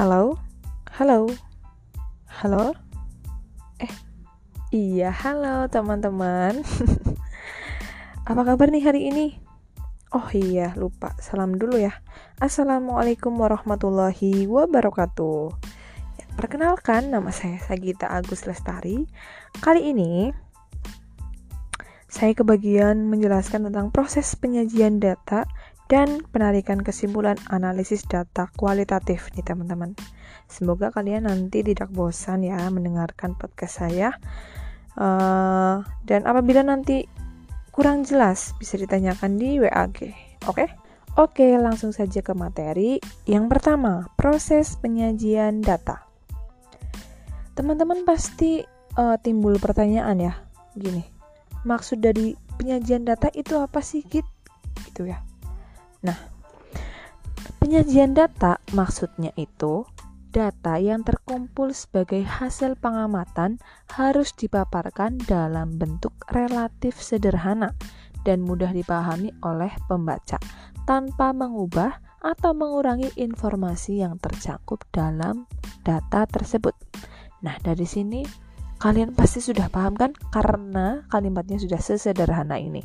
Halo? Halo? Halo? Eh, iya halo teman-teman Apa kabar nih hari ini? Oh iya, lupa, salam dulu ya Assalamualaikum warahmatullahi wabarakatuh ya, Perkenalkan, nama saya Sagita Agus Lestari Kali ini saya kebagian menjelaskan tentang proses penyajian data dan penarikan kesimpulan analisis data kualitatif nih teman-teman. Semoga kalian nanti tidak bosan ya mendengarkan podcast saya. Uh, dan apabila nanti kurang jelas bisa ditanyakan di WAG. Oke? Okay? Oke, langsung saja ke materi. Yang pertama, proses penyajian data. Teman-teman pasti uh, timbul pertanyaan ya. Gini, maksud dari penyajian data itu apa sih, Git? Gitu ya. Nah, penyajian data maksudnya itu data yang terkumpul sebagai hasil pengamatan harus dipaparkan dalam bentuk relatif sederhana dan mudah dipahami oleh pembaca tanpa mengubah atau mengurangi informasi yang tercakup dalam data tersebut. Nah, dari sini kalian pasti sudah paham kan karena kalimatnya sudah sesederhana ini.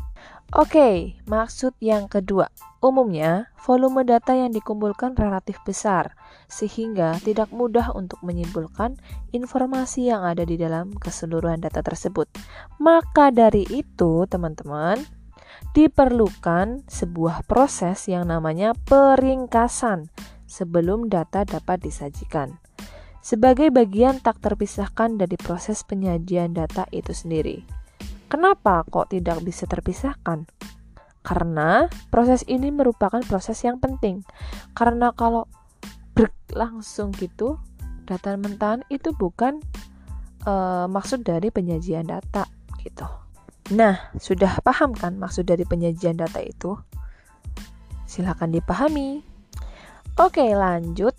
Oke, maksud yang kedua. Umumnya, volume data yang dikumpulkan relatif besar, sehingga tidak mudah untuk menyimpulkan informasi yang ada di dalam keseluruhan data tersebut. Maka dari itu, teman-teman, diperlukan sebuah proses yang namanya peringkasan sebelum data dapat disajikan. Sebagai bagian tak terpisahkan dari proses penyajian data itu sendiri. Kenapa kok tidak bisa terpisahkan? Karena proses ini merupakan proses yang penting. Karena kalau berlangsung gitu, data mentahan itu bukan uh, maksud dari penyajian data gitu. Nah, sudah paham kan maksud dari penyajian data itu? Silahkan dipahami. Oke, lanjut.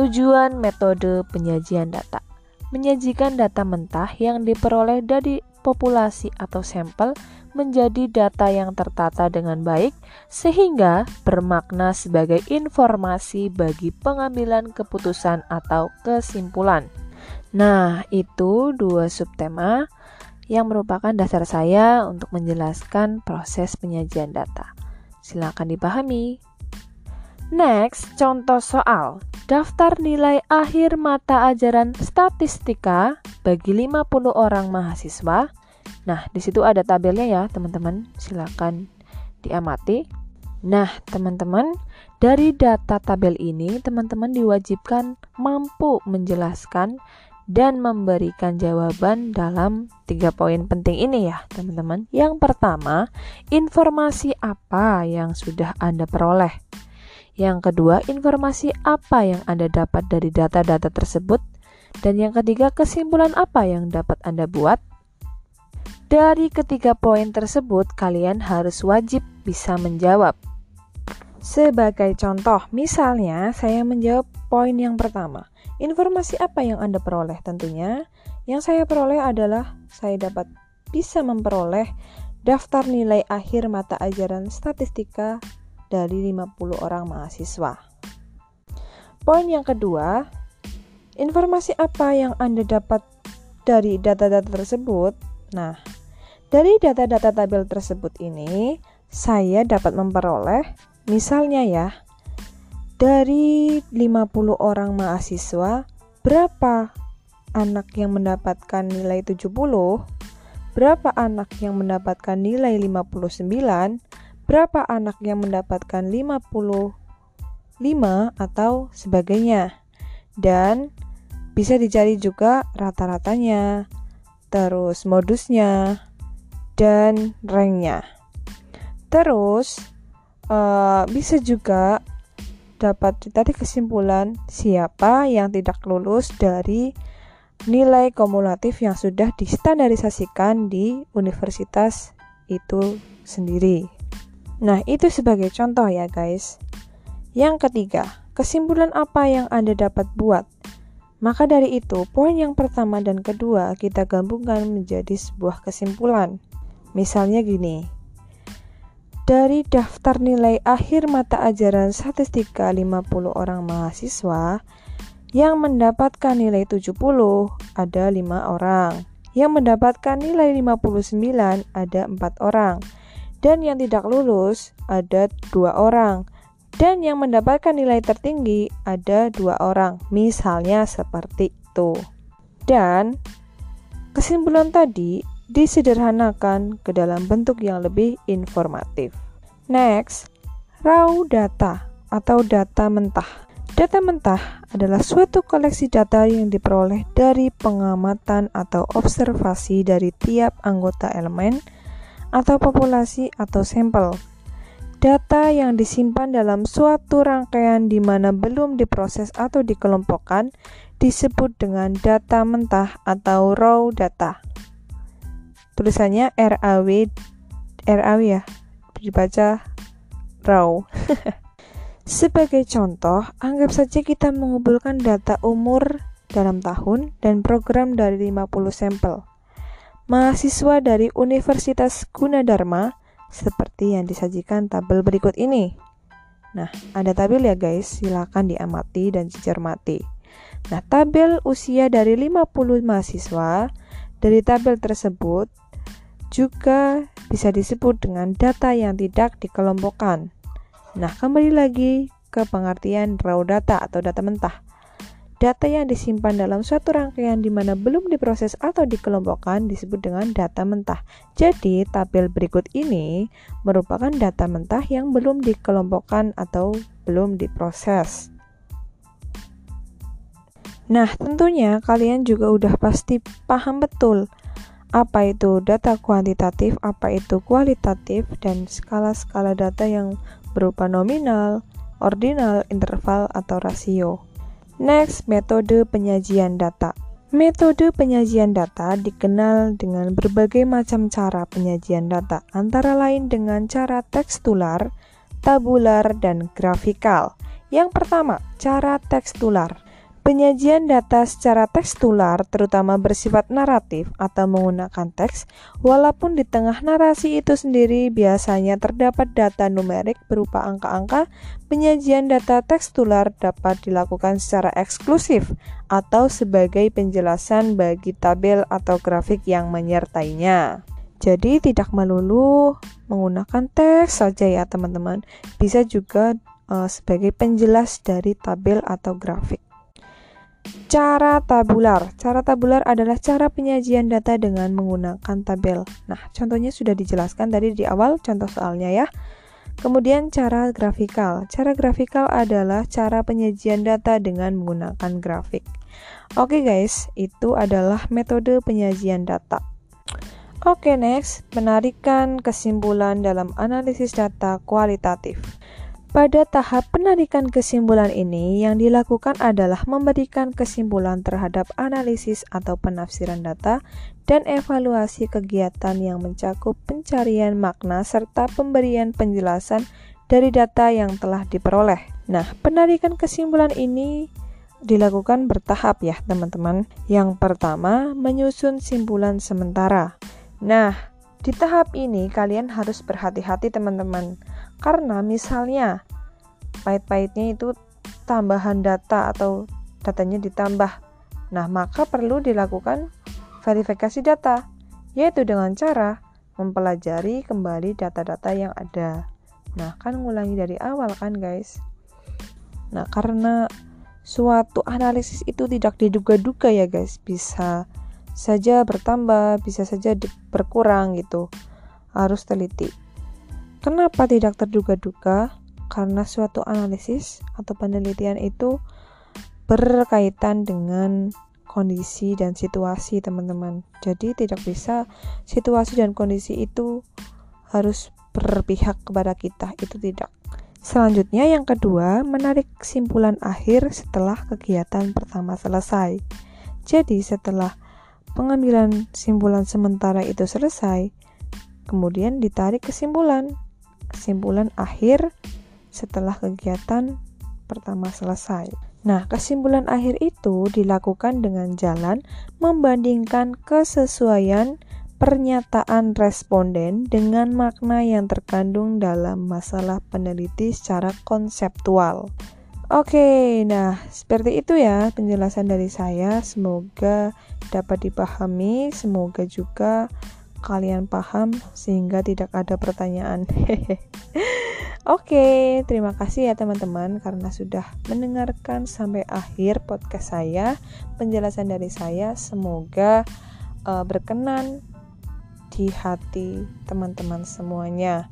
Tujuan metode penyajian data. Menyajikan data mentah yang diperoleh dari populasi atau sampel menjadi data yang tertata dengan baik sehingga bermakna sebagai informasi bagi pengambilan keputusan atau kesimpulan. Nah, itu dua subtema yang merupakan dasar saya untuk menjelaskan proses penyajian data. Silakan dipahami. Next, contoh soal. Daftar nilai akhir mata ajaran statistika bagi 50 orang mahasiswa. Nah, di situ ada tabelnya ya, teman-teman. Silakan diamati. Nah, teman-teman, dari data tabel ini teman-teman diwajibkan mampu menjelaskan dan memberikan jawaban dalam tiga poin penting ini ya, teman-teman. Yang pertama, informasi apa yang sudah Anda peroleh? Yang kedua, informasi apa yang Anda dapat dari data-data tersebut? Dan yang ketiga, kesimpulan apa yang dapat Anda buat? Dari ketiga poin tersebut, kalian harus wajib bisa menjawab. Sebagai contoh, misalnya saya menjawab poin yang pertama. Informasi apa yang Anda peroleh? Tentunya yang saya peroleh adalah saya dapat bisa memperoleh daftar nilai akhir mata ajaran statistika dari 50 orang mahasiswa. Poin yang kedua, informasi apa yang Anda dapat dari data-data tersebut? Nah, dari data-data tabel tersebut ini, saya dapat memperoleh misalnya ya, dari 50 orang mahasiswa, berapa anak yang mendapatkan nilai 70, berapa anak yang mendapatkan nilai 59, berapa anak yang mendapatkan 55 atau sebagainya. Dan bisa dicari juga rata-ratanya, terus modusnya, dan ranknya. Terus uh, bisa juga dapat ditarik kesimpulan siapa yang tidak lulus dari nilai kumulatif yang sudah distandarisasikan di universitas itu sendiri. Nah, itu sebagai contoh ya, guys. Yang ketiga, kesimpulan apa yang Anda dapat buat? Maka dari itu, poin yang pertama dan kedua kita gabungkan menjadi sebuah kesimpulan. Misalnya gini, dari daftar nilai akhir mata ajaran statistika 50 orang mahasiswa, Yang mendapatkan nilai 70 ada 5 orang. Yang mendapatkan nilai 59 ada 4 orang. Dan yang tidak lulus ada 2 orang. Dan yang mendapatkan nilai tertinggi ada 2 orang. Misalnya seperti itu. Dan kesimpulan tadi disederhanakan ke dalam bentuk yang lebih informatif. Next, raw data atau data mentah. Data mentah adalah suatu koleksi data yang diperoleh dari pengamatan atau observasi dari tiap anggota elemen atau populasi atau sampel. Data yang disimpan dalam suatu rangkaian di mana belum diproses atau dikelompokkan disebut dengan data mentah atau raw data. Tulisannya RAW RAW ya, dibaca raw. Sebagai contoh, anggap saja kita mengumpulkan data umur dalam tahun dan program dari 50 sampel. Mahasiswa dari Universitas Gunadarma seperti yang disajikan tabel berikut ini. Nah, ada tabel ya guys, silakan diamati dan dicermati. Nah, tabel usia dari 50 mahasiswa dari tabel tersebut juga bisa disebut dengan data yang tidak dikelompokkan. Nah, kembali lagi ke pengertian raw data atau data mentah. Data yang disimpan dalam suatu rangkaian di mana belum diproses atau dikelompokkan disebut dengan data mentah. Jadi, tabel berikut ini merupakan data mentah yang belum dikelompokkan atau belum diproses. Nah, tentunya kalian juga udah pasti paham betul apa itu data kuantitatif, apa itu kualitatif, dan skala-skala data yang berupa nominal, ordinal, interval, atau rasio. Next, metode penyajian data. Metode penyajian data dikenal dengan berbagai macam cara penyajian data, antara lain dengan cara tekstular, tabular, dan grafikal. Yang pertama, cara tekstular. Penyajian data secara tekstular terutama bersifat naratif atau menggunakan teks, walaupun di tengah narasi itu sendiri biasanya terdapat data numerik berupa angka-angka, penyajian data tekstular dapat dilakukan secara eksklusif atau sebagai penjelasan bagi tabel atau grafik yang menyertainya. Jadi tidak melulu menggunakan teks saja ya teman-teman, bisa juga uh, sebagai penjelas dari tabel atau grafik. Cara tabular. Cara tabular adalah cara penyajian data dengan menggunakan tabel. Nah, contohnya sudah dijelaskan tadi di awal contoh soalnya ya. Kemudian cara grafikal. Cara grafikal adalah cara penyajian data dengan menggunakan grafik. Oke guys, itu adalah metode penyajian data. Oke, next, penarikan kesimpulan dalam analisis data kualitatif. Pada tahap penarikan kesimpulan ini, yang dilakukan adalah memberikan kesimpulan terhadap analisis atau penafsiran data dan evaluasi kegiatan yang mencakup pencarian makna serta pemberian penjelasan dari data yang telah diperoleh. Nah, penarikan kesimpulan ini dilakukan bertahap ya, teman-teman. Yang pertama, menyusun simpulan sementara. Nah, di tahap ini kalian harus berhati-hati, teman-teman karena misalnya pahit-pahitnya itu tambahan data atau datanya ditambah. Nah, maka perlu dilakukan verifikasi data, yaitu dengan cara mempelajari kembali data-data yang ada. Nah, kan ngulangi dari awal kan, guys. Nah, karena suatu analisis itu tidak diduga-duga ya, guys. Bisa saja bertambah, bisa saja berkurang gitu. Harus teliti. Kenapa tidak terduga-duga? Karena suatu analisis atau penelitian itu berkaitan dengan kondisi dan situasi teman-teman. Jadi tidak bisa situasi dan kondisi itu harus berpihak kepada kita, itu tidak. Selanjutnya yang kedua, menarik kesimpulan akhir setelah kegiatan pertama selesai. Jadi setelah pengambilan simpulan sementara itu selesai, kemudian ditarik kesimpulan kesimpulan akhir setelah kegiatan pertama selesai. Nah, kesimpulan akhir itu dilakukan dengan jalan membandingkan kesesuaian pernyataan responden dengan makna yang terkandung dalam masalah peneliti secara konseptual. Oke, nah seperti itu ya penjelasan dari saya. Semoga dapat dipahami, semoga juga kalian paham sehingga tidak ada pertanyaan. Oke, terima kasih ya teman-teman karena sudah mendengarkan sampai akhir podcast saya. Penjelasan dari saya semoga uh, berkenan di hati teman-teman semuanya.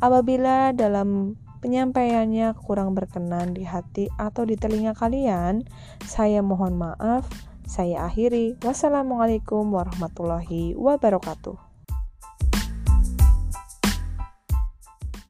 Apabila dalam penyampaiannya kurang berkenan di hati atau di telinga kalian, saya mohon maaf. Saya akhiri. Wassalamualaikum warahmatullahi wabarakatuh.